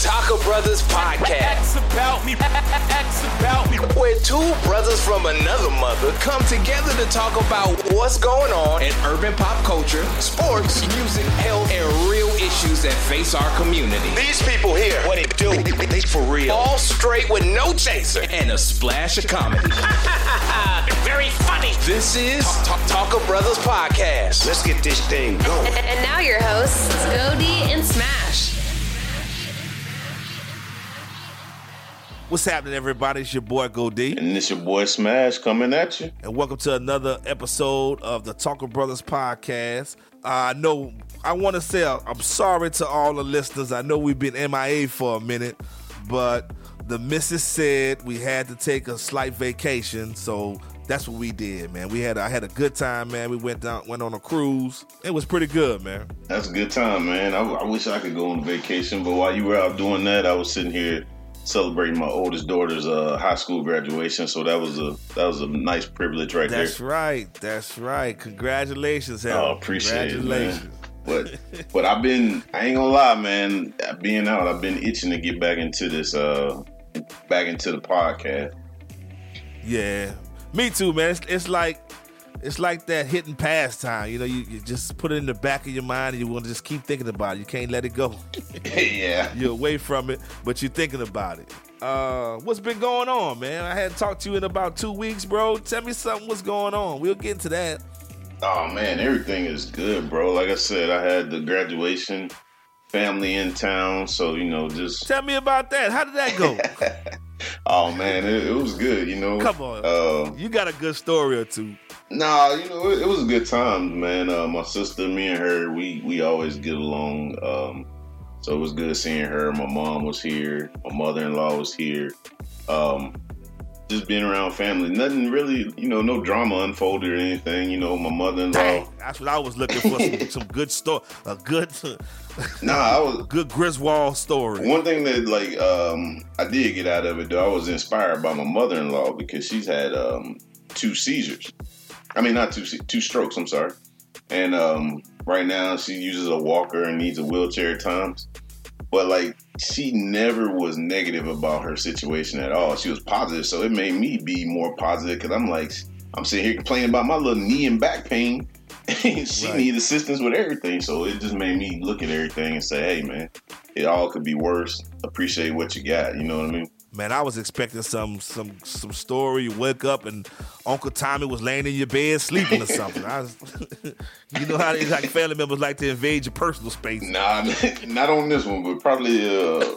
Taco Brothers Podcast. X about me. X about me. Where two brothers from another mother come together to talk about what's going on in urban pop culture, sports, music, health, and real issues that face our community. These people here, what they do, they for real. All straight with no chaser and a splash of comedy. Very funny. This is Talk Taco Brothers Podcast. Let's get this thing going. And, and now your hosts, Gody and Smash. What's happening, everybody? It's your boy Gody, And it's your boy Smash coming at you. and welcome to another episode of the Talker Brothers podcast. I know I want to say uh, I'm sorry to all the listeners. I know we've been MIA for a minute, but the missus said we had to take a slight vacation, so that's what we did, man. We had I had a good time, man. We went down, went on a cruise. It was pretty good, man. That's a good time, man. I, I wish I could go on vacation, but while you were out doing that, I was sitting here celebrating my oldest daughter's uh, high school graduation. So that was a that was a nice privilege right That's there. That's right. That's right. Congratulations, Oh, Harold. appreciate it, Congratulations. man. But but I've been I ain't gonna lie, man. Being out, I've been itching to get back into this uh back into the podcast. Yeah, me too, man. It's, it's like it's like that hitting pastime. You know, you, you just put it in the back of your mind, and you want to just keep thinking about it. You can't let it go. yeah. You're away from it, but you're thinking about it. Uh, what's been going on, man? I hadn't talked to you in about two weeks, bro. Tell me something. What's going on? We'll get into that. Oh man, everything is good, bro. Like I said, I had the graduation, family in town, so you know, just Tell me about that. How did that go? oh man, it, it was good. You know, Come on. Uh, you got a good story or two. Nah, you know, it, it was a good time, man. Uh, my sister, me and her, we we always get along. Um, so it was good seeing her. My mom was here. My mother-in-law was here. Um, just being around family. Nothing really, you know, no drama unfolded or anything. You know, my mother-in-law. That's what I was looking for. Some, some good story, a good, Nah, I was good Griswold story. One thing that like um I did get out of it though, I was inspired by my mother in law because she's had um two seizures. I mean not two two strokes, I'm sorry. And um right now she uses a walker and needs a wheelchair at times. But like she never was negative about her situation at all. She was positive, so it made me be more positive because I'm like I'm sitting here complaining about my little knee and back pain. she Right. need assistance with everything, so it just made me look at everything and say, "Hey, man, it all could be worse. Appreciate what you got." You know what I mean? Man, I was expecting some some some story. You wake up and Uncle Tommy was laying in your bed sleeping or something. I was, you know how they, like family members like to invade your personal space. Nah, not on this one, but probably, uh,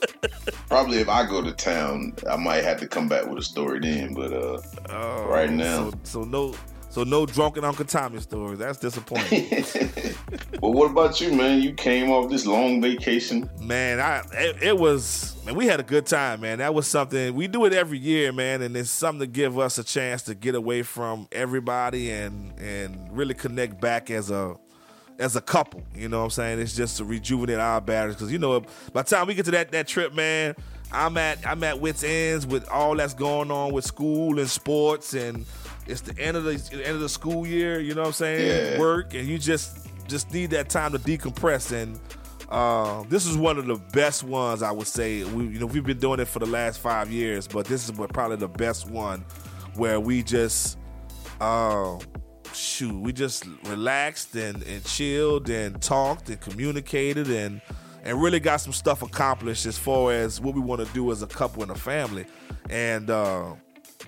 probably if I go to town, I might have to come back with a story then. But uh, Oh, Right now. so, so no, so no drunken Uncle Tommy stories. That's disappointing. but what about you, man? You came off this long vacation. man, I it, it was man. We had a good time, man. That was something we do it every year, man, and it's something to give us a chance to get away from everybody and and really connect back as a as a couple. You know what I'm saying? It's just to rejuvenate our batteries because you know by the time we get to that that trip, man, I'm at I'm at wits ends with all that's going on with school and sports and. It's the end of the the end of the school year, you know what I'm saying? Yeah. Work, and you just just need that time to decompress. And uh, this is one of the best ones I would say. We you know we've been doing it for the last five years, but this is probably the best one where we just uh, shoot we just relaxed and, and chilled and talked and communicated and and really got some stuff accomplished as far as what we want to do as a couple and a family. And uh,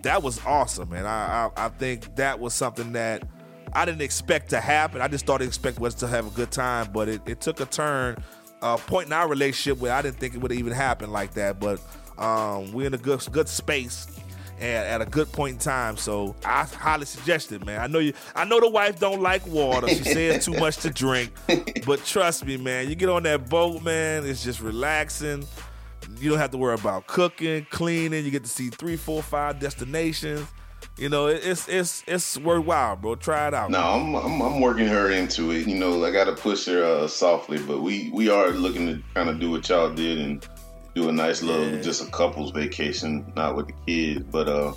that was awesome, man. I, I I think that was something that I didn't expect to happen. I just thought to expect was to have a good time, but it, it took a turn, a point in our relationship where I didn't think it would even happen like that. But um, we're in a good good space and at a good point in time. So I highly suggest it, man. I know you. I know the wife don't like water. She says too much to drink, but trust me, man. You get on that boat, man. It's just relaxing. You don't have to worry about cooking, cleaning. You get to see three, four, five destinations. You know, it's it's it's worthwhile, bro. Try it out. No, I'm, I'm I'm working her into it. You know, I got to push her uh, softly, but we we are looking to kind of do what y'all did and do a nice little Yeah. just a couples vacation, not with the kids. But uh,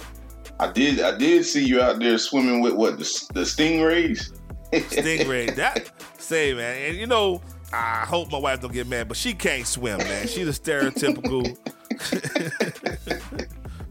I did I did see you out there swimming with what the, the stingrays. Stingray. That say, man, and you know, I hope my wife don't get mad, but she can't swim, man. She's a stereotypical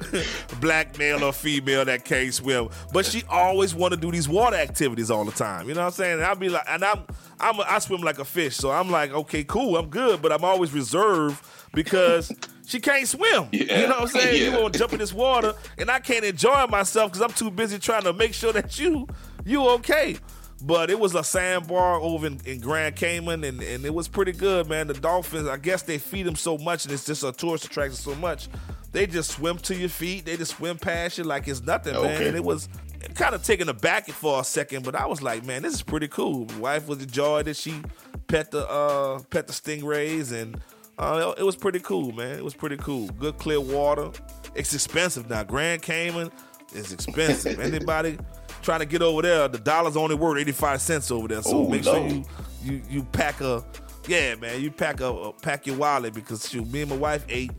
black male or female that can't swim. But she always want to do these water activities all the time. You know what I'm saying? And I'll be like, and I'm, I'm, I swim like a fish, so I'm like, okay, cool, I'm good, but I'm always reserved because she can't swim. Yeah. You know what I'm saying? Yeah. You want to jump in this water, and I can't enjoy myself because I'm too busy trying to make sure that you, you okay. But it was a sandbar over in, in Grand Cayman, and, and it was pretty good, man. The dolphins, I guess they feed them so much, and it's just a tourist attraction so much. They just swim to your feet. They just swim past you like it's nothing, man. Okay. And it was kind of taken aback for a second, but I was like, man, this is pretty cool. My wife was enjoyed that She pet the uh, pet the stingrays, and uh, it was pretty cool, man. It was pretty cool. Good clear water. It's expensive now. Grand Cayman is expensive. Anybody trying to get over there, the dollar's only worth eighty five cents over there. So Oh, make sure you you you pack a yeah, man. You pack a, a pack your wallet because shoot, me and my wife ate.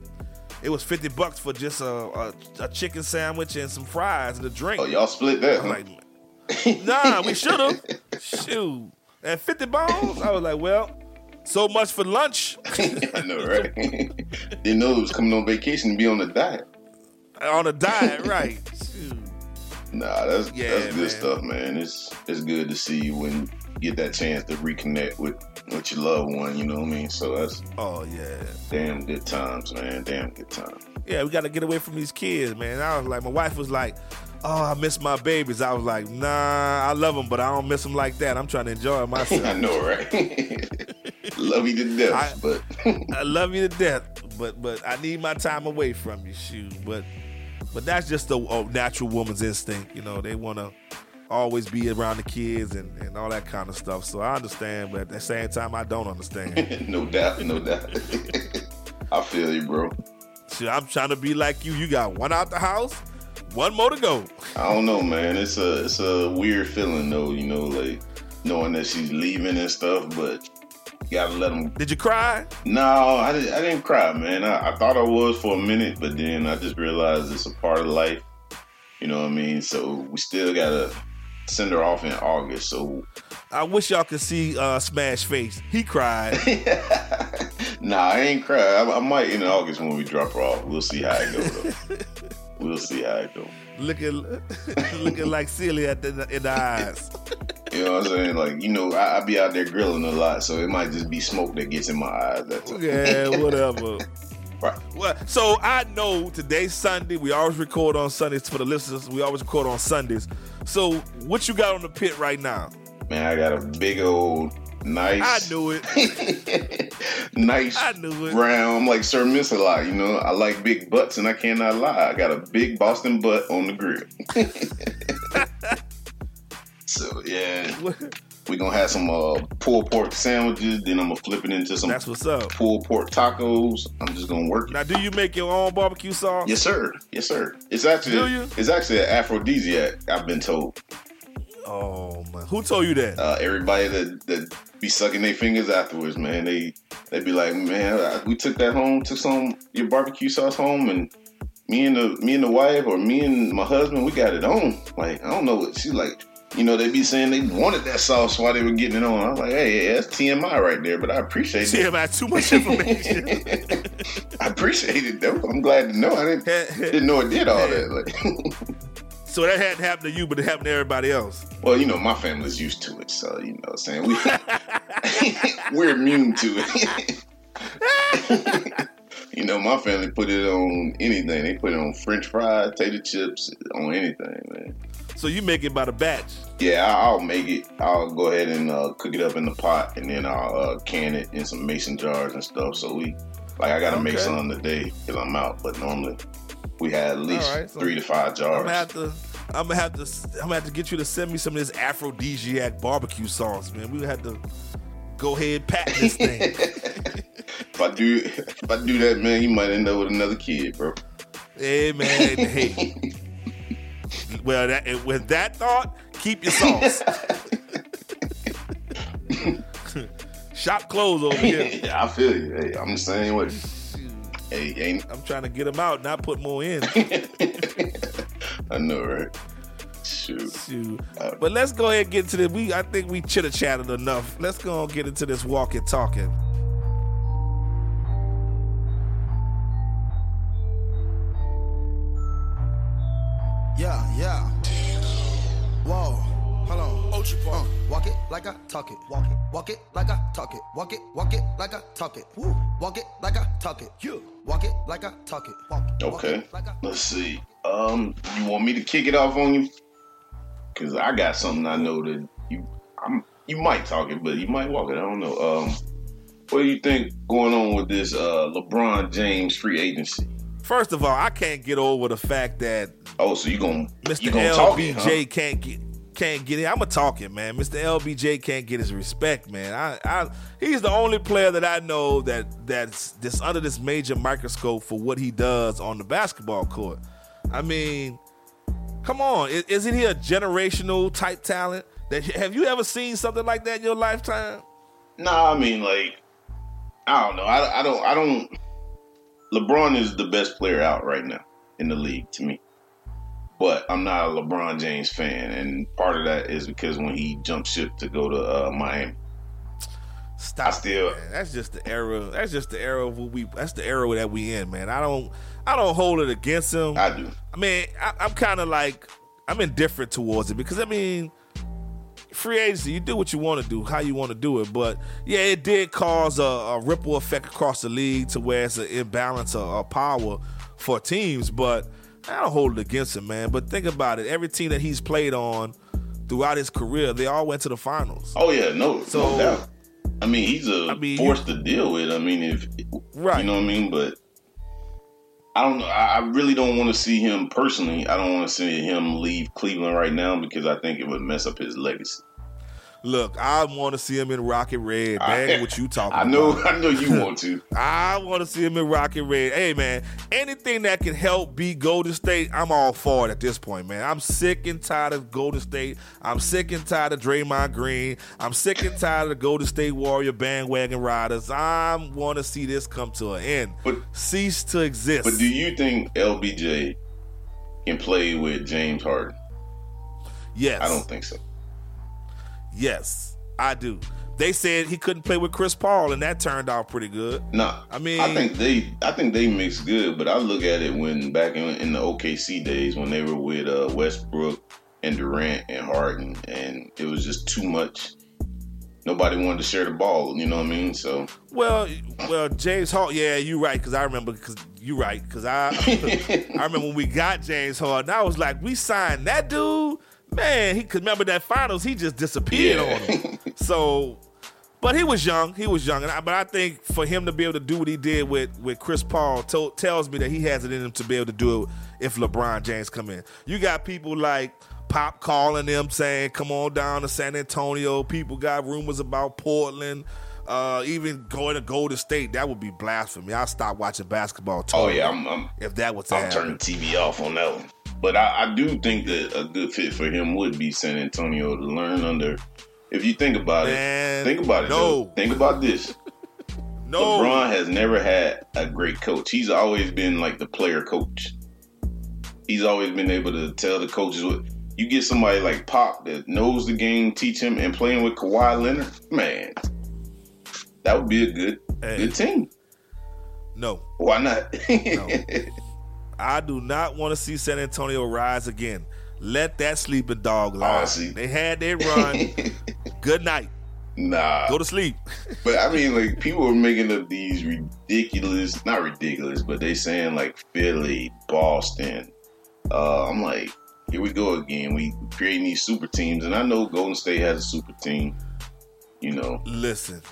It was fifty bucks for just a, a, a chicken sandwich and some fries and a drink. Oh, y'all split that, I'm huh? like, nah, we should have. Shoot. At 50 bones, I was like, well, so much for lunch I know, right? Didn't know it was coming on vacation to be on the diet. on a diet, right? Shoot. Nah, that's Yeah, that's good man. stuff, man. It's it's good to see you when you get that chance to reconnect with with your loved one. You know what I mean? So that's Oh, yeah. damn good times, man. Damn good times. Yeah, we got to get away from these kids, man. I was like, my wife was like, oh, I miss my babies. I was like, nah, I love them, but I don't miss them like that. I'm trying to enjoy myself. I know, right? Love you to death, I- but I love you to death, but but I need my time away from you, shoot. But but that's just a, a oh, natural woman's instinct, you know. They want to always be around the kids and, and all that kind of stuff. So I understand, but at the same time, I don't understand. no doubt, no doubt. I feel you, bro. Shoot, I'm trying to be like you. You got one out the house, one more to go. I don't know, man. It's a it's a weird feeling though, you know, like knowing that she's leaving and stuff, but you gotta let them. Did you cry? No, I didn't. I didn't cry, man. I, I thought I was for a minute, but then I just realized it's a part of life. You know what I mean? So we still gotta send her off in August. So I wish y'all could see uh, Smash face. He cried. nah, I ain't cry. I, I might in August when we drop her off. We'll see how it goes. We'll see how it goes. Looking looking like silly at the in the eyes. You know what I'm saying? Like, you know, I, I be out there grilling a lot, so it might just be smoke that gets in my eyes. That's. Yeah, whatever. Right. Well, so I know today's Sunday. We always record on Sundays for the listeners. We always record on Sundays. So what you got on the pit right now? Man, I got a big old, nice. I knew it. nice I knew it. brown. I'm like Sir Mix-a-Lot, you know. I like big butts, and I cannot lie. I got a big Boston butt on the grill. so yeah, we gonna have some uh, pulled pork sandwiches. Then I'm gonna flip it into some That's what's up. pulled pork tacos. I'm just gonna work. it. Now, do you make your own barbecue sauce? Yes, sir. Yes, sir. It's actually Do you? it's actually an aphrodisiac. I've been told. Oh man, who told you that? Uh, everybody that that be sucking their fingers afterwards, man. They they be like, man, we took that home, took some your barbecue sauce home, and me and the me and the wife or me and my husband, we got it on. Like I don't know what she's like. You know, they be saying they wanted that sauce while they were getting it on. I was like, hey, yeah, that's TMI right there, but I appreciate See, it. I had too much information. I appreciate it though. I'm glad to know. I didn't didn't know it did all that. Like, so that hadn't happened to you, but it happened to everybody else. well, you know, my family's used to it, so you know, what I'm saying we we're immune to it. you know, my family put it on anything. They put it on French fries, potato chips, on anything, man. So you make it by the batch. Yeah, I'll make it. I'll go ahead and uh, cook it up in the pot, and then I'll uh, can it in some mason jars and stuff. So we, like, I gotta make Okay. some today because I'm out. But normally, we had at least right, so three to five I'm jars. gonna have to. I'm gonna have to. I'm gonna have to get you to send me some of this aphrodisiac barbecue sauce, man. We had to go ahead pack this thing. if I do, if I do that, man, you might end up with another kid, bro. hey man, hey. Well, that, with that thought, keep your sauce. Shop closed over here. yeah, I feel you. Hey, I'm the same way. Hey, ain't I'm trying to get them out, not put more in. I know, right? Shoot. Shoot. Uh, But let's go ahead and get into this. We I think we chitter chatted enough. Let's go and get into this walking talking. Talk it. Walk it. Walk it like I talk it. Walk it. Walk it like I talk it. Woo. Walk it like I talk it. You. Walk it like I talk it. Walk it. Walk Okay. it like I- Let's see. Um, you want me to kick it off on you? Cause I got something I know that you, I'm, you might talk it, but you might walk it. I don't know. Um, what do you think going on with this uh LeBron James free agency? First of all, I can't get over the fact that Oh, so you gonna Mr. you gonna talk it, LBJ huh? can't get can't get it. I'm a talking man. Mr. LBJ can't get his respect, man. I, I he's the only player that I know that that's that's under this major microscope for what he does on the basketball court. I mean, come on, is, isn't he a generational type talent? That have you ever seen something like that in your lifetime? Nah, I mean like I don't know. I, I don't I don't. LeBron is the best player out right now in the league to me. But I'm not a LeBron James fan, and part of that is because when he jumped ship to go to uh, Miami, Stop. I still- man. That's just the era. That's just the era of what we. That's the era that we in, man. I don't. I don't hold it against him. I do. I mean, I, I'm kind of like I'm indifferent towards it because I mean, free agency, you do what you want to do, how you want to do it. But yeah, it did cause a, a ripple effect across the league to where it's an imbalance of, of power for teams. But I don't hold it against him, man. But think about it: every team that he's played on throughout his career, they all went to the finals. Oh yeah, no, So- no doubt. I mean, he's a I mean, force to deal with. I mean, if Right. you know what I mean, but I don't know. I, I really don't want to see him personally. I don't want to see him leave Cleveland right now because I think it would mess up his legacy. Look, I want to see him in Rocket Red. Man, what you talking I know, about? I know you want to. I want to see him in Rocket Red. Hey, man, anything that can help beat Golden State, I'm all for it at this point, man. I'm sick and tired of Golden State. I'm sick and tired of Draymond Green. I'm sick and tired of the Golden State Warrior bandwagon riders. I want to see this come to an end. But- Cease to exist. But do you think LBJ can play with James Harden? yes. I don't think so. Yes, I do. They said he couldn't play with Chris Paul, and that turned out pretty good. No, I mean- I think they, I think they mix good. But I look at it when back in, in the OKC days when they were with uh, Westbrook and Durant and Harden, and it was just too much. Nobody wanted to share the ball. You know what I mean? So Well, well, James Harden. Yeah, you right. Because I remember. Because you right. Because I, I remember when we got James Harden. I was like, we signed that dude. Man, he could remember that finals. He just disappeared Yeah. on him. So, but he was young. He was young, and I, but I think for him to be able to do what he did with with Chris Paul to, tells me that he has it in him to be able to do it if LeBron James come in. You got people like Pop calling them saying, "Come on down to San Antonio." People got rumors about Portland. Uh, even going to Golden State, that would be blasphemy. I'll stop watching basketball. oh Totally yeah, I'm, I'm, if that was I'm happen. turning TV off on that one. But I, I do think that a good fit for him would be San Antonio to learn under. If you think about Man, it, think about it. no. though. Think about this. No, LeBron has never had a great coach. He's always been like the player coach. He's always been able to tell the coaches what. You get somebody like Pop that knows the game, teach him, and playing with Kawhi Leonard, man, that would be a good, Hey. good team. no. Why not? I do not want to see San Antonio rise again. Let that sleeping dog lie. They had their run. Good night. nah, Go to sleep. but I mean, like people are making up these ridiculous, not ridiculous, but they saying like Philly, Boston. Uh, I'm like, here we go again. We creating these super teams, and I know Golden State has a super team. You know, Listen,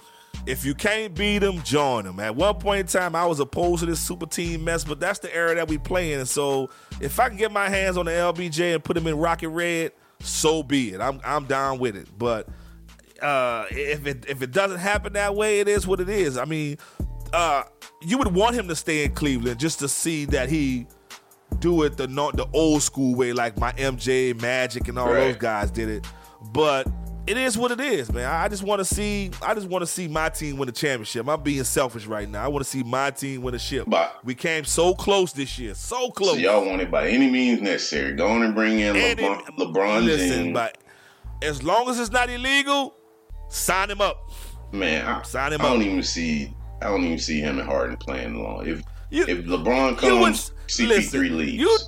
if you can't beat them, join them. At one point in time, I was opposed to this super team mess, but that's the era that we play in. So if I can get my hands on the LBJ and put him in Rocket Red, so be it. I'm I'm down with it. But uh, if it if it doesn't happen that way, it is what it is. I mean, uh, you would want him to stay in Cleveland just to see that he do it the not the old school way, like my MJ Magic and all Right. those guys did it. But it is what it is, man. I just want to see. I just want to see my team win the championship. I'm being selfish right now. I want to see my team win a ship. But- we came so close this year, so close. So y'all want it by any means necessary. Go on and bring in And LeBron, it- LeBron listen, but as long as it's not illegal, sign him up. Man, I, Sign him up. I don't even see. I don't even see him and Harden playing along. If You- if LeBron comes, wouldn't- CP3 listen, leaves. You,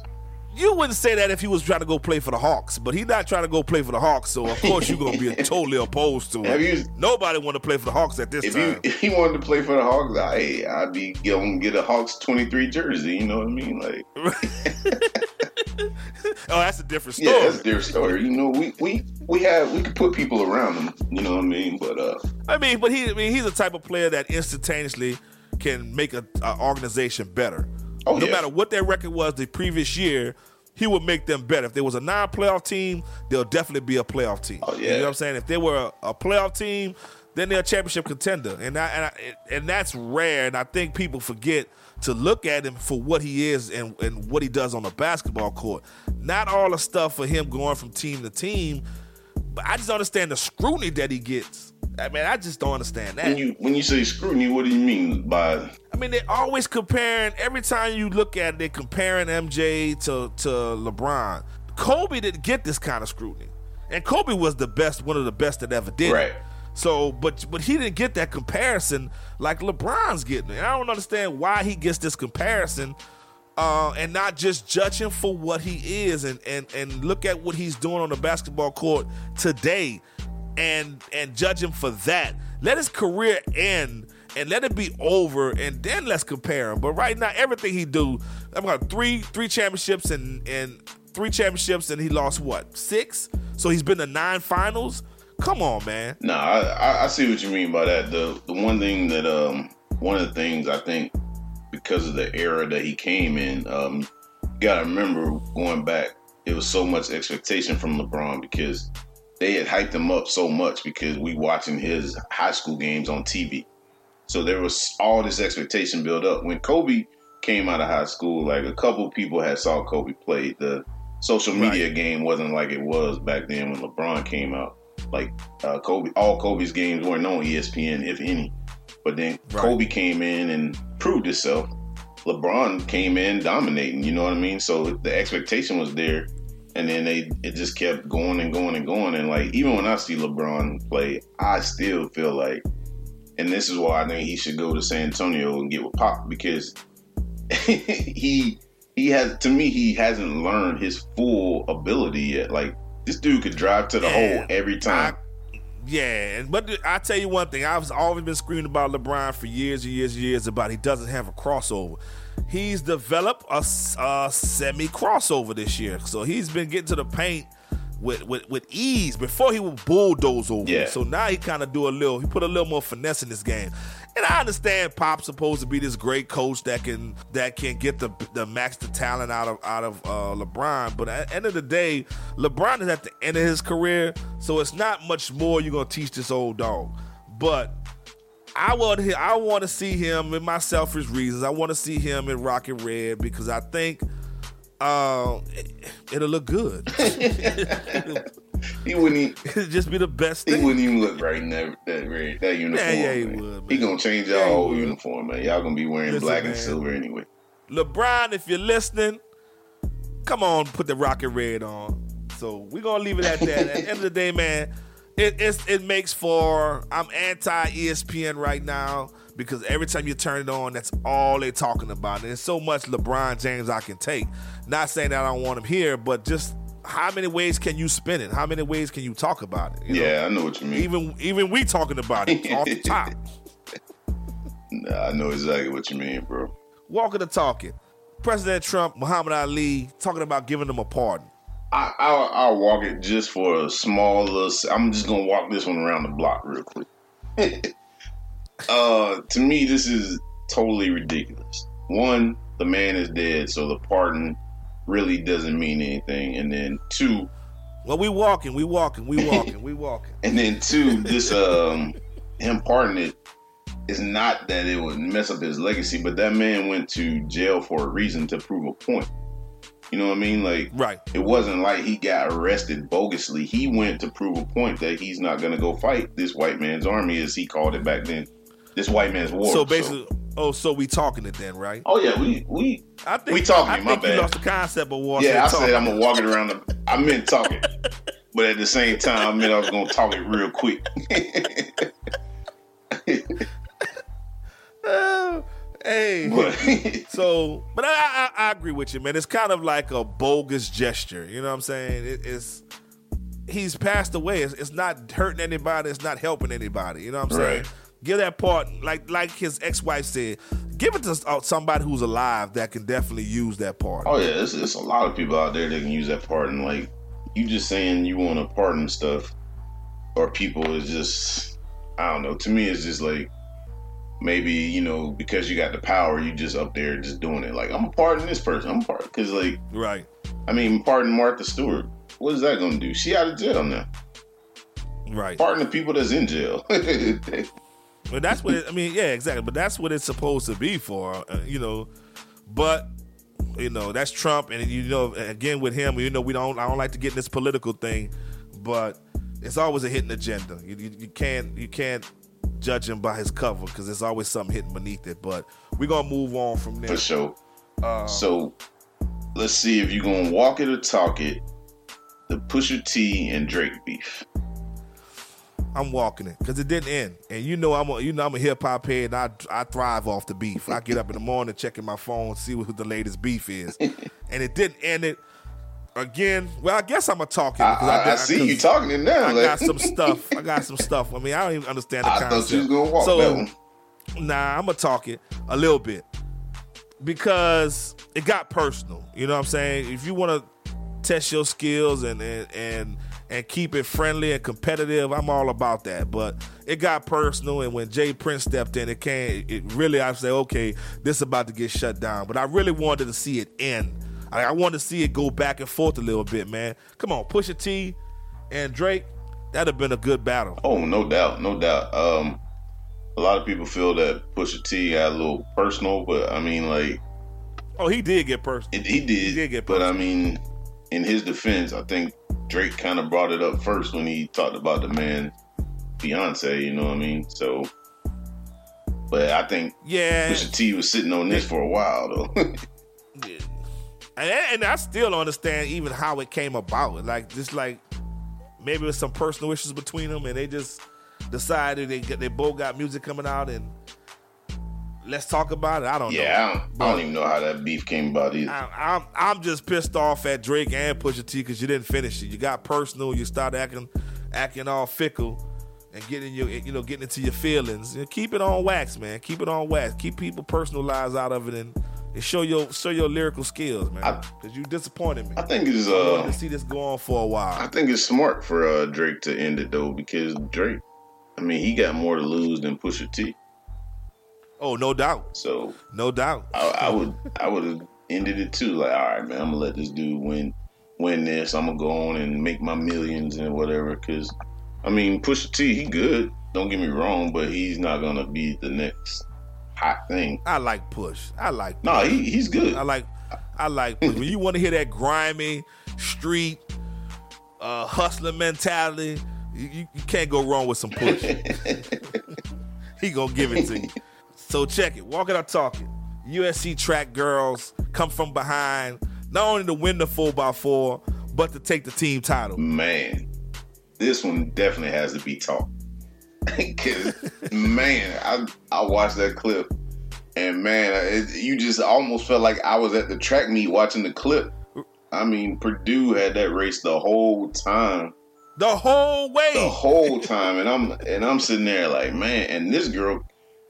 you wouldn't say that if he was trying to go play for the Hawks, but he's not trying to go play for the Hawks. So of course you're gonna be totally opposed to it. you- Nobody want to play for the Hawks at this if time. you if he wanted to play for the Hawks, I I'd be going to get a Hawks twenty three jersey. You know what I mean? Like, oh, that's a different story. yeah, that's their story. You know, we we we have we could put people around him. You know what I mean? But uh, I mean, but he, I mean, he's a type of player that instantaneously can make a, a organization better. Oh, no yeah. matter what their record was the previous year, he would make them better. If there was a non-playoff team, they'll definitely be a playoff team. Oh, You know what I'm saying? If they were a, a playoff team, then they're a championship contender, and I, and I, and that's rare. And I think people forget to look at him for what he is and, and what he does on the basketball court. Not all the stuff for him going from team to team, but I just understand the scrutiny that he gets. I mean, I just don't understand that. when you when you say scrutiny, what do you mean by? I mean, they're always comparing. Every time you look at it, they're comparing MJ to to LeBron. Kobe didn't get this kind of scrutiny, and Kobe was the best, one of the best that ever did. Right. So, but but he didn't get that comparison like LeBron's getting it. I don't understand why he gets this comparison, uh, and not just judge him for what he is, and and and look at what he's doing on the basketball court today, and and judge him for that. Let his career end and let it be over, and then let's compare him. But right now, everything he do, I've got three three championships and and three championships, and he lost what six? So he's been to nine finals. Come on, man. No, I, I I see what you mean by that. The the one thing that um one of the things I think because of the era that he came in, um, gotta remember going back, it was so much expectation from LeBron because they had hyped him up so much because we watching his high school games on TV. So there was all this expectation built up. When Kobe came out of high school, like a couple people had saw Kobe play. The social media game wasn't like it was back then when LeBron came out. Like uh, Kobe, all Kobe's games weren't on ESPN, if any. But then Right. Kobe came in and proved himself. LeBron came in dominating. You know what I mean? So the expectation was there, and then they it just kept going and going and going. And like even when I see LeBron play, I still feel like, and this is why I think he should go to San Antonio and get with Pop because he he has to me he hasn't learned his full ability yet. Like this dude could drive to the Yeah. hole every time. Yeah, but I tell you one thing, I've always been screaming about LeBron for years and years and years about he doesn't have a crossover. He's developed a semi crossover this year, so he's been getting to the paint with with, with ease. Before he would bulldoze over, Yeah. so now he kind of do a little. He put a little more finesse in this game. And I understand Pop's supposed to be this great coach that can that can get the the max the talent out of out of uh, LeBron. But at the end of the day, LeBron is at the end of his career, so it's not much more you're gonna teach this old dog. But I want to I want to see him in my selfish reasons. I want to see him in Rocket Red because I think uh, it, will look good. He wouldn't even, just be the best he thing. wouldn't even look right in that that, red, that uniform. yeah, yeah, he man. would, He gonna change Yeah, y'all he whole uniform, man. Y'all gonna be wearing Listen, black and man. silver anyway. LeBron, if you're listening, come on, put the rocket red on. So we're gonna leave it at that. at the end of the day, man, it it's, it makes for I'm anti ESPN right now because every time you turn it on, that's all they're talking about. And there's so much LeBron James I can take. Not saying that I don't want him here, but just how many ways can you spin it? How many ways can you talk about it? you know? Yeah, I know what you mean. Even even we talking about it off the top. Nah, I know exactly what you mean, bro. Walking the talking. President Trump, Muhammad Ali, talking about giving them a pardon. I, I'll, I'll walk it just for a small little. I'm just gonna walk this one around the block real quick. uh, to me, this is totally ridiculous. One, the man is dead, so the pardon really doesn't mean anything. And then two, Well, we walking, we walking, we walking, we walking. and then two, this um, him pardoning it is not that it would mess up his legacy, but that man went to jail for a reason to prove a point. You know what I mean? Like, right. It wasn't like he got arrested bogusly. He went to prove a point that he's not going to go fight this white man's army, as he called it back then. This white man's war. So basically, so. oh, so we talking it then, right? Oh yeah, we we I think, we talking. I my think bad. You lost the concept of war. Yeah, I talking. said I'm gonna walk it around. The, I meant talking, but at the same time, I meant I was gonna talk it real quick. Uh, hey, but, so but I, I, I agree with you, man. It's kind of like a bogus gesture. You know what I'm saying? It, it's he's passed away. It's, it's, not hurting anybody. It's not helping anybody. You know what I'm saying? Right. Give that part, like like his ex wife said, give it to uh, somebody who's alive that can definitely use that part. Oh yeah, it's, it's a lot of people out there that can use that part, and like you just saying you want to pardon stuff or people is just I don't know. To me, it's just like maybe you know because you got the power, you just up there just doing it. Like I'm a pardon this person. I'm pardon because like right. I mean, pardon Martha Stewart. What is that going to do? She out of jail now. Right. Pardon the people that's in jail. But that's what it, I mean. Yeah, exactly. But that's what it's supposed to be for, uh, you know. But you know that's Trump, and you know again with him, you know we don't. I don't like to get in this political thing, but it's always a hidden agenda. You, you, you can't you can't judge him by his cover because there's always something hidden beneath it. But we're gonna move on from there. For sure. Uh, so let's see if you're gonna walk it or talk it. The Pusha T and Drake beef. I'm walking it because it didn't end, and you know I'm a you know I'm a hip hop head. I I thrive off the beef. I get up in the morning checking my phone, see what the latest beef is, and it didn't end it again. Well, I guess I'm a talking. I, I, I, I see you talking it now. I like. got some stuff. I got some stuff. I mean, I don't even understand the I concept. thought you was gonna walk so, that one. Nah, I'm gonna talk it a little bit because it got personal. You know what I'm saying? If you want to test your skills and and and and keep it friendly and competitive. I'm all about that. But it got personal, and when J. Prince stepped in, it came. It really, I say, okay, this is about to get shut down. But I really wanted to see it end. I, I wanted to see it go back and forth a little bit, man. Come on, Pusha T and Drake. That'd have been a good battle. Oh, no doubt, no doubt. Um, a lot of people feel that Pusha T got a little personal, but I mean, like, oh, he did get personal. It, he did, he did get personal. But I mean, in his defense, I think Drake kind of brought it up first when he talked about the man Beyonce. You know what I mean? So, but I think yeah, Pusha T was sitting on this for a while though. yeah. And, I still don't understand even how it came about. Like just like maybe it was some personal issues between them, and they just decided they they both got music coming out and let's talk about it. I don't yeah, know. Yeah, I, don't, I don't even know how that beef came about either. I, am I'm, I'm just pissed off at Drake and Pusha T because you didn't finish it. You got personal. You started acting acting all fickle and getting your you know getting into your feelings. You know, keep it on wax, man. Keep it on wax. Keep people personal lives out of it and. And show your show your lyrical skills, man. Because you disappointed me. I think it's uh. to see this go on for a while. I think it's smart for uh, Drake to end it though, because Drake, I mean, he got more to lose than Pusha T. Oh, no doubt. So no doubt. I, I would I would have ended it too. Like, all right, man, I'm gonna let this dude win win this. I'm gonna go on and make my millions and whatever. Cause I mean, Pusha T, he good. Don't get me wrong, but he's not gonna be the next hot thing. I like Push. I like. Push. No, he, he's good. I like. I like Push. when you want to hear that grimy street uh, hustling mentality. You, you, can't go wrong with some Push. he gonna give it to you. So check it. Walk it or talk it. USC track girls come from behind, not only to win the 4x4, but to take the team title. Man, this one definitely has to be talked. Cause man, I I watched that clip, and man, it, you just almost felt like I was at the track meet watching the clip. I mean, Purdue had that race the whole time, the whole way, the whole time, and I'm and I'm sitting there like, man, and this girl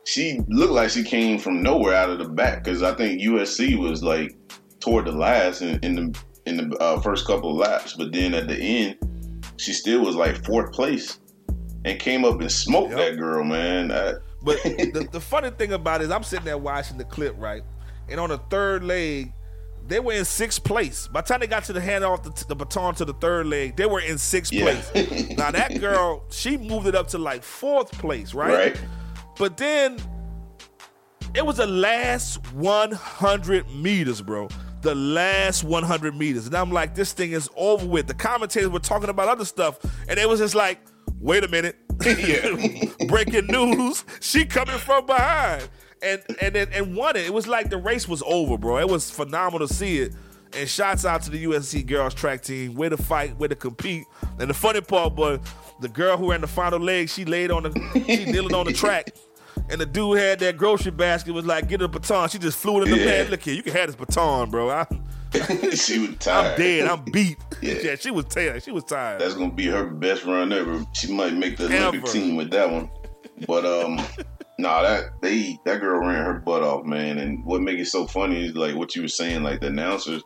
she looked like she came from nowhere out of the back because I think USC was like toward the last in, in the in the uh, first couple of laps, but then at the end, she still was like fourth place and came up and smoked yep. that girl, man. I, but the, the funny thing about it is, I'm sitting there watching the clip, right, and on the third leg. They were in sixth place. By the time they got to the hand off the, the baton to the third leg, they were in sixth yeah. place. now that girl, she moved it up to like fourth place, right? Right. But then it was the last 100 meters, bro. the last 100 meters. And I'm like, this thing is over with. The commentators were talking about other stuff, and it was just like, wait a minute. Breaking news. She coming from behind. And and and, and won it. It was like the race was over, bro. It was phenomenal to see it. And shouts out to the USC girls track team. Way to fight, way to compete. And the funny part, but the girl who ran the final leg, she laid on the she kneeling on the track. And the dude had that grocery basket, was like, get a baton. She just flew it in the Yeah. Look here, you can have this baton, bro. I, she was tired. I'm dead. I'm beat. Yeah. Yeah. she was tired. She was tired. That's gonna be her best run ever. She might make the Olympic team with that one. But um, nah, that they that girl ran her butt off, man. And what make it so funny is like what you were saying, like the announcers,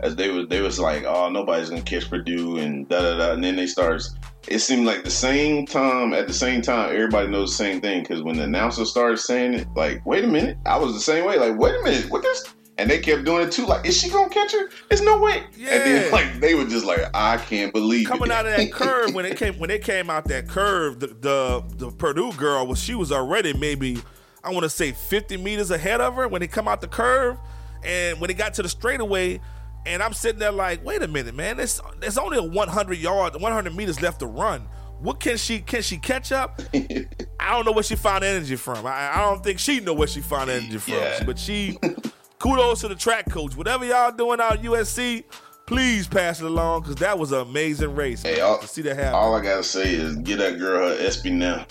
as they was they was like, oh, nobody's gonna catch Purdue and da da da, and then they starts. It seemed like the same time at the same time, everybody knows the same thing because when the announcer started saying it, like, wait a minute, I was the same way. Like, wait a minute, what this? And they kept doing it too. Like, is she gonna catch her? There's no way. And then Yeah. like they were just like, I can't believe Coming it. out of that curve when it came when it came out that curve, the the, the Purdue girl was she was already maybe I want to say 50 meters ahead of her when they come out the curve, and when it got to the straightaway, and I'm sitting there like, wait a minute, man, there's there's only a 100 yards, 100 meters left to run. What can she can she catch up? I don't know where she found energy from. I, I don't think she know where she found energy from. Yeah. But she, kudos to the track coach. Whatever y'all doing out at USC, please pass it along because that was an amazing race. Hey, all, to see that happen. all I gotta say is get that girl her ESPY now.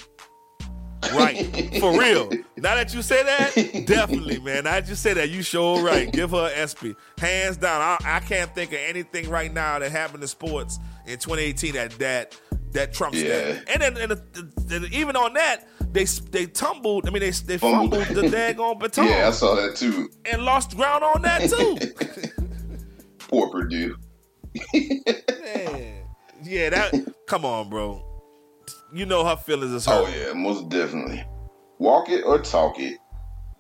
right, for real. Now that you say that, definitely, man. Now that you say that, you sure right. Give her an ESPY, hands down. I, I can't think of anything right now that happened in sports in 2018 that that that trumps Yeah. that. And then and the, the- even on that, they they tumbled. I mean, they they Fumbled. fumbled the daggone baton. Yeah, I saw that too. and lost ground on that too. Poor Purdue. Man. Yeah, that come on, bro. You know her feelings is hurt. Oh yeah, most definitely. Walk it or talk it.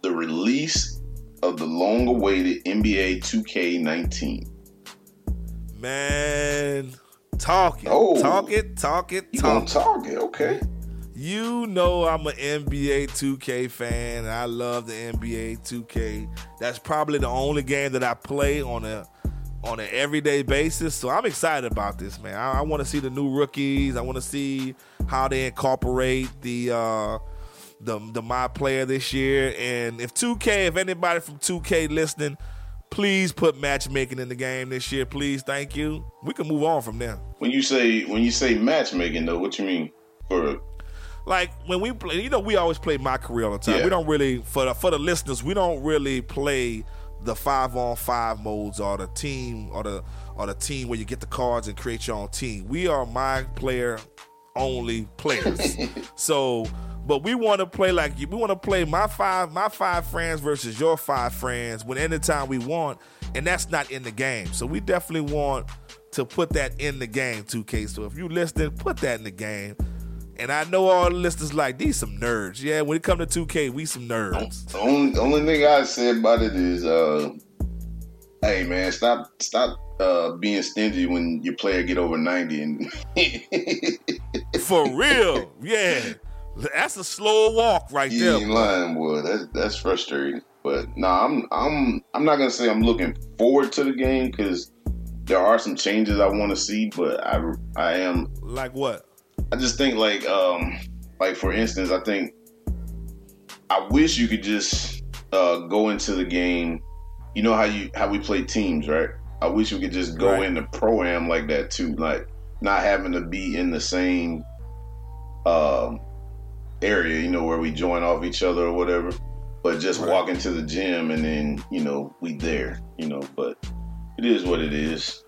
The release of the long-awaited NBA 2K19. Man, talk it. Oh. Talk it, talk it, You talk gonna it. talk it? Okay. You know I'm an NBA 2K fan. and I love the NBA 2K. That's probably the only game that I play on a on an everyday basis. So I'm excited about this, man. I, I want to see the new rookies. I want to see how they incorporate the uh the the my player this year. And if 2K, if anybody from 2K listening, please put matchmaking in the game this year, please. Thank you. We can move on from there. When you say when you say matchmaking though, what you mean? For like when we play, you know, we always play my career all the time. Yeah. We don't really for the, for the listeners, we don't really play the five on five modes or the team or the or the team where you get the cards and create your own team. We are my player only players. so, but we want to play like you. We want to play my five my five friends versus your five friends when anytime we want, and that's not in the game. So we definitely want to put that in the game, 2K. So if you listening, put that in the game. And I know all the listeners like these some nerds. Yeah, when it come to 2K, we some nerds. the only only thing I say about it is, uh, hey man, stop stop uh, being stingy when your player get over ninety and For real. Yeah. That's a slow walk right you there. ain't lying, boy. That's that's frustrating. But nah, I'm I'm I'm not gonna say I'm looking forward to the game because there are some changes I want to see, but I I am Like what? I just think like um like for instance, I think I wish you could just uh go into the game. You know how you how we play teams, right? I wish we could just go Right. into pro am like that too, like not having to be in the same um area, you know, where we join off each other or whatever. But just Right. walk into the gym and then, you know, we there, you know, but it is what it is.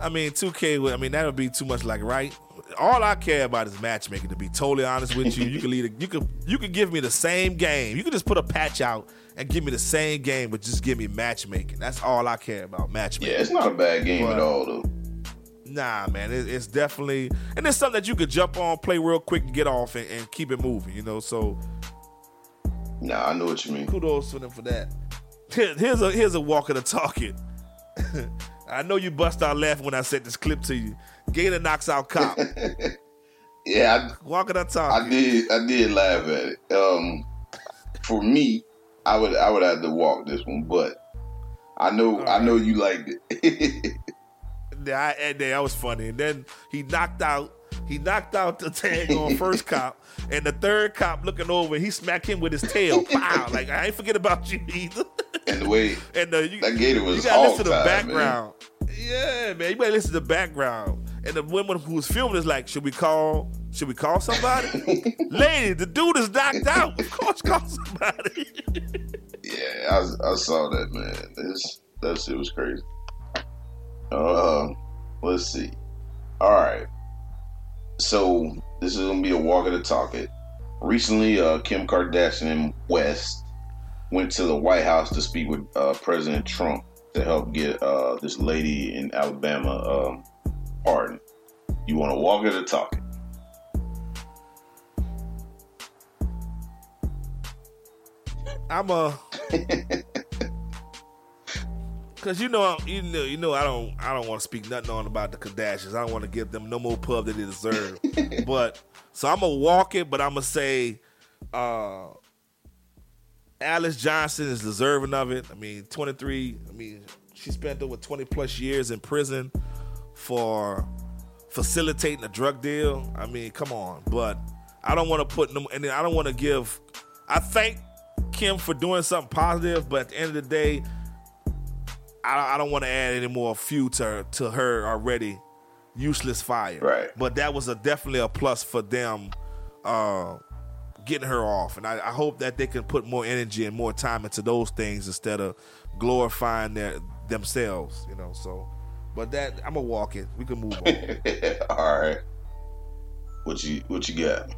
I mean, 2K. I mean, that would be too much. Like, right? All I care about is matchmaking. To be totally honest with you, you can lead. A, you could you could give me the same game. You can just put a patch out and give me the same game, but just give me matchmaking. That's all I care about. Matchmaking. Yeah, it's not a bad game Right. at all though. Nah, man, it, it's definitely and it's something that you could jump on, play real quick, and get off, and, and keep it moving. You know, so Nah, I know what you mean. kudos to them for that. Here- Here's a here's a walk of the talking. I know you bust out laughing when I said this clip to you. Gator knocks out cop. Yeah, walk of the I, talking. I did. I did laugh at it. Um, for me, I would. I would have to walk this one, but I know, I know you liked it. yeah, I, that was funny. And then he knocked out he knocked out the tag on first cop, and the third cop looking over, he smacked him with his tail. Pow! Like I ain't forget about you either. and the way and the, you, that gator was you gotta listen to the background. Man. Yeah, man, you better listen to the background. And the woman who was filming is like, should we call? Should we call somebody? Lady, the dude is knocked out. Of course, call somebody. yeah, I, I, saw that man. This that shit was crazy. Uh, let's see. All right. So this is gonna be a walk of the talk. It recently, uh, Kim Kardashian and West went to the White House to speak with uh, President Trump to help get uh, this lady in Alabama um, pardon. You want to walk it or talk it? I'm a Cause you know, you know, you know, I don't, I don't want to speak nothing on about the Kardashians. I don't want to give them no more pub that they deserve. but so I'm gonna walk it, but I'm gonna say, uh, Alice Johnson is deserving of it. I mean, 23. I mean, she spent over 20 plus years in prison for facilitating a drug deal. I mean, come on. But I don't want to put them, and I don't want to give. I thank Kim for doing something positive, but at the end of the day I, I don't want to add any more fuel to her, to her already useless fire. Right. But that was a definitely a plus for them uh, getting her off, and I, I, hope that they can put more energy and more time into those things instead of glorifying their themselves. You know. So, but that I'm gonna walk it. We can move on. All right. What you what you got?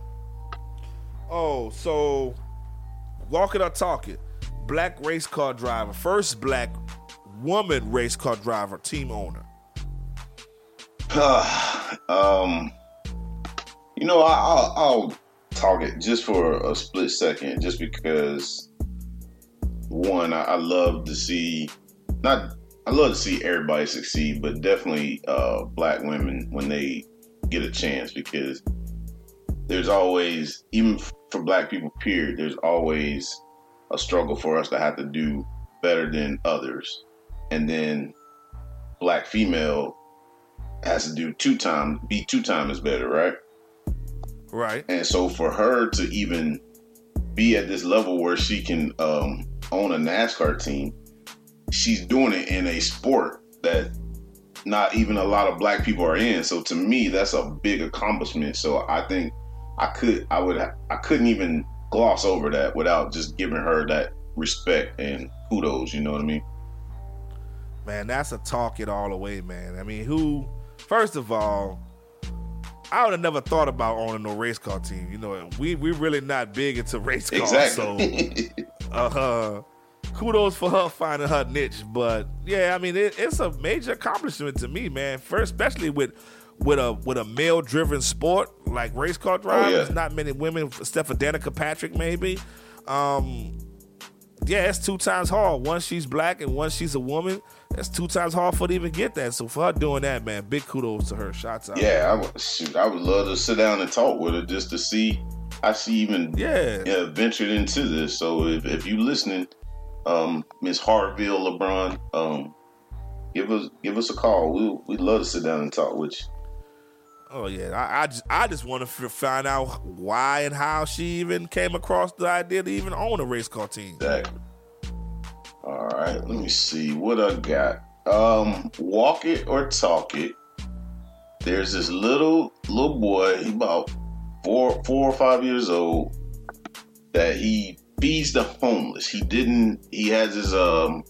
Oh, so walk it or talk it. Black race car driver, first black woman race car driver, team owner? um, you know, I, will I'll talk it just for a split second, just because one, I, I, love to see not I love to see everybody succeed, but definitely uh, black women when they get a chance because there's always even for black people period there's always a struggle for us to have to do better than others and then black female has to do two times, be two times better, right? Right. And so for her to even be at this level where she can um, own a NASCAR team, she's doing it in a sport that not even a lot of black people are in. So to me, that's a big accomplishment. So I think I could, I would, I couldn't even gloss over that without just giving her that respect and kudos. You know what I mean? man, that's a talk it all away, man. I mean, who? First of all, I would have never thought about owning no race car team. You know, we we really not big into race cars, exactly. so uh, kudos for her finding her niche. But yeah, I mean, it, it's a major accomplishment to me, man. First, especially with with a with a male driven sport like race car driving. Oh, yeah. not many women, except for Danica Patrick, maybe. Um, yeah, it's two times hard. Once she's black and once she's a woman. That's two times hard for her to even get that. So for her doing that, man, big kudos to her. Shots out. Yeah, I would shoot. I would love to sit down and talk with her just to see how she even yeah, yeah ventured into this. So if, if you listening, um, Miss Hartville LeBron, um, give us give us a call. We we'd love to sit down and talk with you. Oh yeah, I, I just I just want to find out why and how she even came across the idea to even own a race car team. Exactly. All right, let me see what I got. Um, walk it or talk it. There's this little little boy. He about four four or five years old. That he feeds the homeless. He didn't. He has his um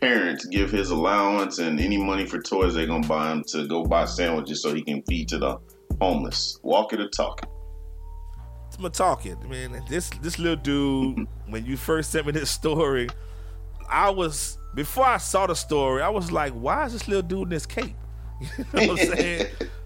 parents give his allowance and any money for toys they're gonna buy him to go buy sandwiches so he can feed to the homeless. Walk it or talk it. I'm gonna talk it, man. This this little dude, when you first sent me this story, I was before I saw the story, I was like, why is this little dude in this cape? You know what I'm saying?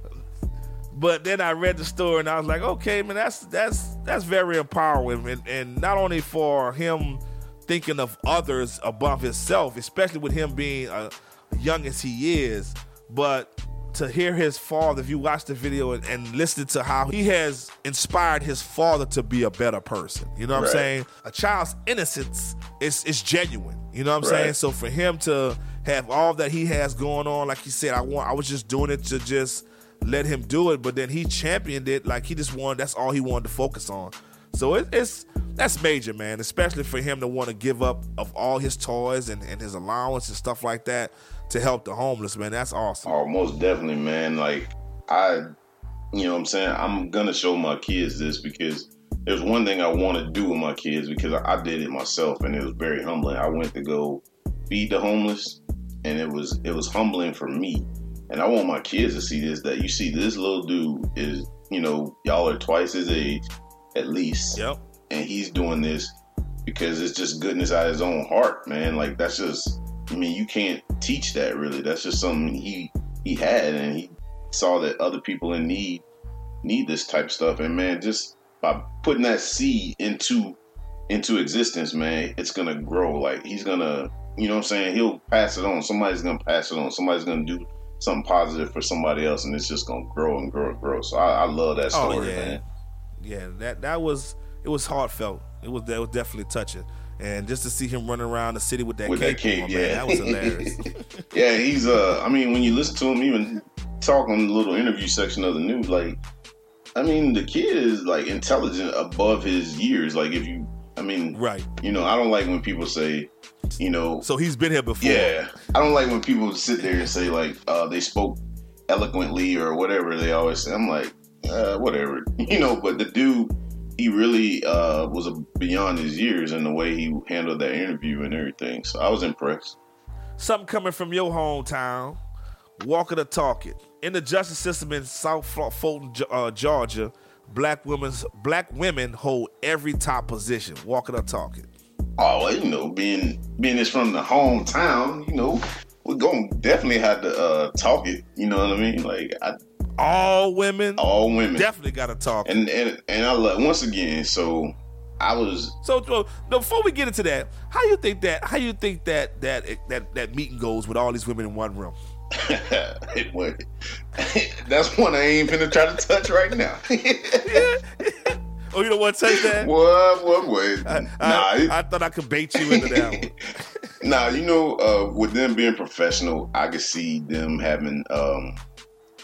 but then I read the story and I was like, okay, man, that's that's that's very empowering, and, and not only for him thinking of others above himself, especially with him being uh, young as he is, but to hear his father, if you watch the video and, and listen to how he has inspired his father to be a better person. You know what Right. I'm saying? A child's innocence is is genuine. You know what I'm Right. saying? So for him to have all that he has going on, like he said, I want I was just doing it to just let him do it, but then he championed it like he just wanted that's all he wanted to focus on. So it, it's that's major, man, especially for him to want to give up of all his toys and, and his allowance and stuff like that to help the homeless, man. That's awesome. Oh, most definitely, man. Like I, you know, what I'm saying I'm gonna show my kids this because there's one thing I want to do with my kids because I, I did it myself and it was very humbling. I went to go feed the homeless, and it was it was humbling for me. And I want my kids to see this. That you see, this little dude is, you know, y'all are twice his age, at least Yep. and he's doing this because it's just goodness out of his own heart, man. Like that's just I mean, you can't teach that really. That's just something he he had and he saw that other people in need need this type of stuff. And man, just by putting that seed into into existence, man, it's gonna grow. Like he's gonna you know what I'm saying, he'll pass it on. Somebody's gonna pass it on. Somebody's gonna do something positive for somebody else and it's just gonna grow and grow and grow. So I, I love that Oh, story, yeah. man. Yeah, that that was it was heartfelt. It was that was definitely touching. And just to see him running around the city with that With cape, that on, yeah. man, that was hilarious. Yeah, he's uh I mean when you listen to him even talk on the little interview section of the news, like I mean the kid is like intelligent above his years. Like if you I mean right. you know, I don't like when people say, you know So he's been here before. Yeah. I don't like when people sit there and say like uh they spoke eloquently or whatever they always say. I'm like, uh, whatever. You know, but the dude he really uh was beyond his years in the way he handled that interview and everything. So I was impressed. Something coming from your hometown, walking or talking. In the justice system in South Fulton, uh, Georgia, black women's black women hold every top position. Walking or talking. Oh, well, you know, being being this from the hometown, you know, we're gonna definitely have to uh, talk it. You know what I mean? Like I, All women all women, definitely got to talk. and and and I love once again. So I was So, so before we get into that, how you think that how you think that that that that meeting goes with all these women in one room? That's one I ain't finna try to touch right now. Oh, you don't want to touch that? what? What? What? I, nah, it- I thought I could bait you into that one. nah. You know, uh, with them being professional, I could see them having um,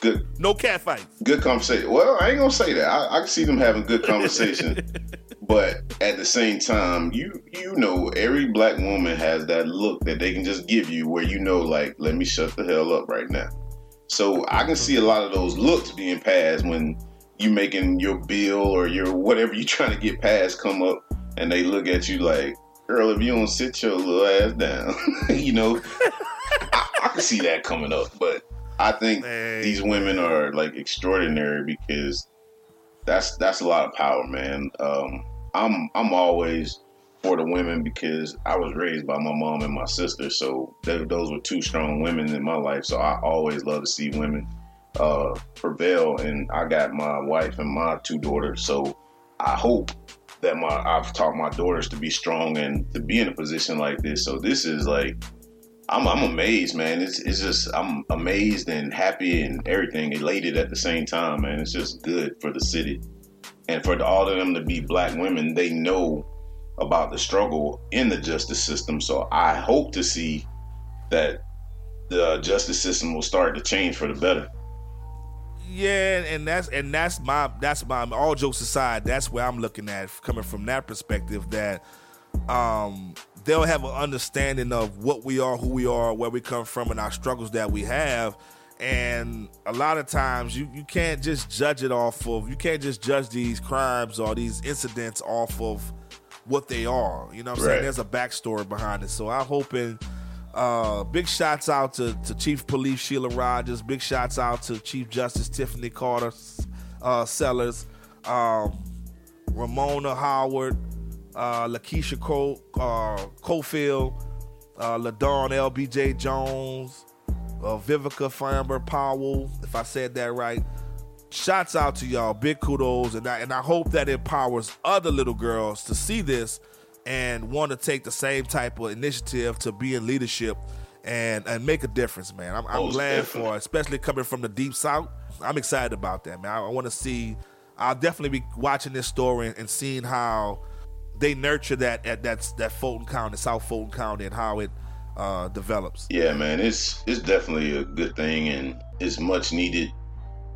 good No cat fights. good conversation. Well, I ain't gonna say that. I, I can see them having good conversation, but at the same time, you you know, every black woman has that look that they can just give you, where you know, like, let me shut the hell up right now. So I can see a lot of those looks being passed when you making your bill or your whatever you trying to get passed come up, and they look at you like, girl, if you don't sit your little ass down, you know. I, I can see that coming up, but I think Man. these women are like extraordinary because that's that's a lot of power, man. Um, I'm I'm always for the women because I was raised by my mom and my sister, so th- those were two strong women in my life. So I always love to see women uh, prevail, and I got my wife and my two daughters, so I hope that my I've taught my daughters to be strong and to be in a position like this. So this is like I'm I'm amazed, man. It's it's just I'm amazed and happy and everything, elated at the same time, man. It's just good for the city. And for all of them to be black women, they know about the struggle in the justice system. So I hope to see that the justice system will start to change for the better. Yeah, and that's and that's my that's my all jokes aside, that's where I'm looking at coming from that perspective that um they'll have an understanding of what we are, who we are, where we come from, and our struggles that we have. And a lot of times you, you can't just judge it off of you can't just judge these crimes or these incidents off of what they are. You know what I'm saying? There's a backstory behind it. So I'm hoping uh, big shots out to, to Chief Police Sheila Rogers. Big shots out to Chief Justice Tiffany Carter uh, Sellers, um, Ramona Howard, uh, Lakeisha Cole, uh, Cofield, uh, LaDawn LBJ Jones, uh, Vivica Feinberg Powell, if I said that right. Shots out to y'all. Big kudos. And I, and I hope that empowers other little girls to see this and want to take the same type of initiative to be in leadership and and make a difference, man. I'm, I'm glad definitely. for, especially coming from the deep south. I'm excited about that, man. I, I want to see. I'll definitely be watching this story and, and seeing how they nurture that at that's that Fulton County, South Fulton County, and how it uh, develops. Yeah, man, it's it's definitely a good thing and it's much needed.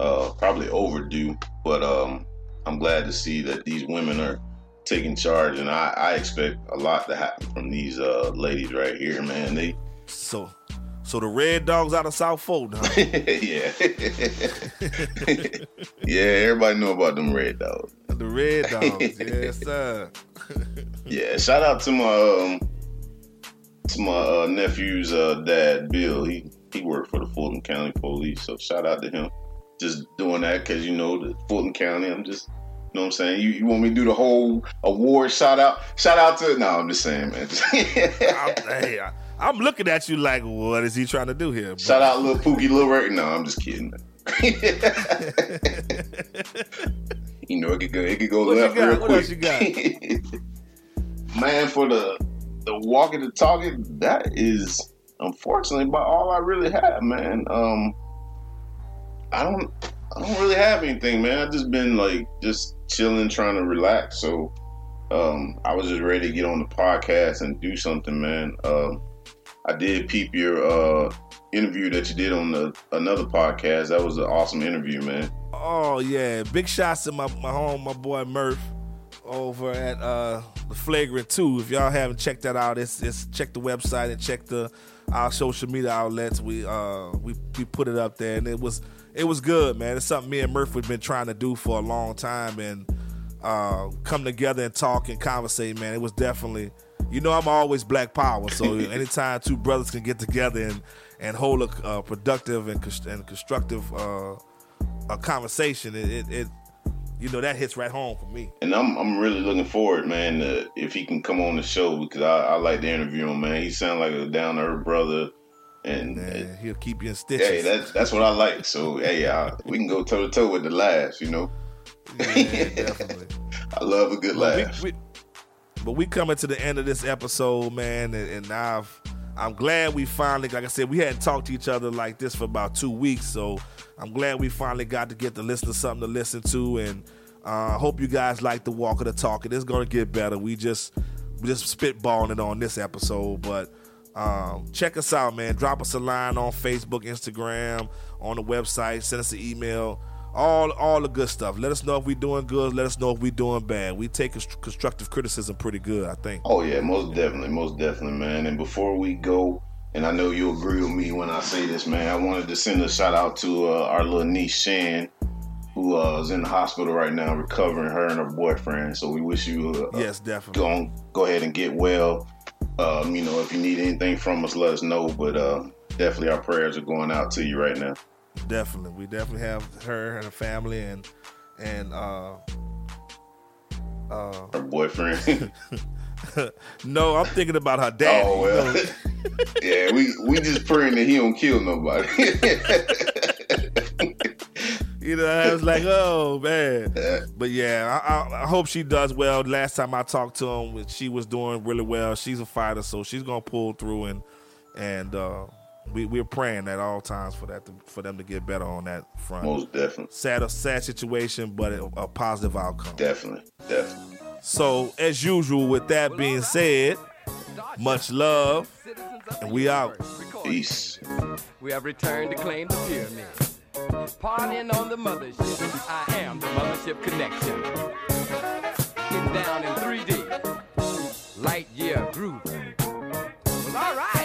Uh, probably overdue, but um, I'm glad to see that these women are taking charge, and I, I expect a lot to happen from these uh, ladies right here, man. They, So, so the Red Dogs out of South Fulton, huh? yeah, yeah. Everybody know about them red dogs. the Red Dogs, yes sir. Yeah, shout out to my um, to my uh, nephew's uh, dad, Bill. He he worked for the Fulton County Police, so shout out to him. Just doing that because you know the Fulton County. I'm just, you know what I'm saying. You, you want me to do the whole award shout out? Shout out to no, I'm just saying, man. I'm, hey, I, I'm looking at you like, what is he trying to do here? But shout out, little Pookie, little Ray. No, I'm just kidding. You know it could go, it could go What left real What quick. else you got? Man, for the the walking the talking, that is unfortunately about all I really have, man. Um, I don't, I don't really have anything, man. I've just been like just chilling, trying to relax. So, um, I was just ready to get on the podcast and do something, man. Um, I did peep your uh interview that you did on the another podcast. That was an awesome interview, man. Oh yeah, big shots to my my home, my boy Murph over at uh the Flagrant Two. If y'all haven't checked that out, it's it's check the website and check the our social media outlets. We uh we we put it up there and it was it was good, man. It's something me and Murph have been trying to do for a long time and uh come together and talk and conversate, man. It was definitely you know I'm always black power, so anytime two brothers can get together and and hold a uh, productive and, and constructive uh, a conversation, it, it, it you know that hits right home for me. And I'm I'm really looking forward, man, to, if he can come on the show because I, I like to interview him, man. He sounds like a down to earth brother, and And he'll keep you in stitches. hey, that's that's what I like. So hey, I, we can go toe to toe with the laughs, you know. yeah, definitely. I love a good But laugh. we, we, but we coming to the end of this episode, man, and, and I've I'm glad we finally, like I said, we hadn't talked to each other like this for about two weeks, so I'm glad we finally got to get to listen to something to listen to, and uh, hope you guys like the walk of the talk. It is gonna get better. We just we just spitballing it on this episode, but. Um, check us out, man. Drop us a line on Facebook, Instagram, on the website. Send us an email. All all the good stuff. Let us know if we're doing good. Let us know if we're doing bad. We take constructive criticism pretty good, I think. Oh yeah, most definitely, most definitely, man. And before we go, and I know you'll agree with me when I say this, man. I wanted to send a shout out to uh, our little niece Shan, who uh, is in the hospital right now, recovering. Her and her boyfriend. So we wish you uh, Yes, definitely. go on, go ahead and get well. Um, you know, if you need anything from us, let us know. But uh, definitely, our prayers are going out to you right now. Definitely. We definitely have her and her family and and uh uh Her boyfriend. no, I'm thinking about her dad. oh well. yeah, we we just praying that he don't kill nobody. You know, I was like, oh man. But yeah, I, I, I hope she does well. Last time I talked to him, she was doing really well. She's a fighter, so she's gonna pull through and and uh, we we're praying at all times for that to, for them to get better on that front. Most definitely, sad, a sad situation, but a, a positive outcome. definitely, definitely. So as usual, with that being said, much love, and we out. Peace. We have returned to claim the pyramid. Partying on the mothership. I am the mothership connection. Getting down in 3D. Light year groove. Well, all right.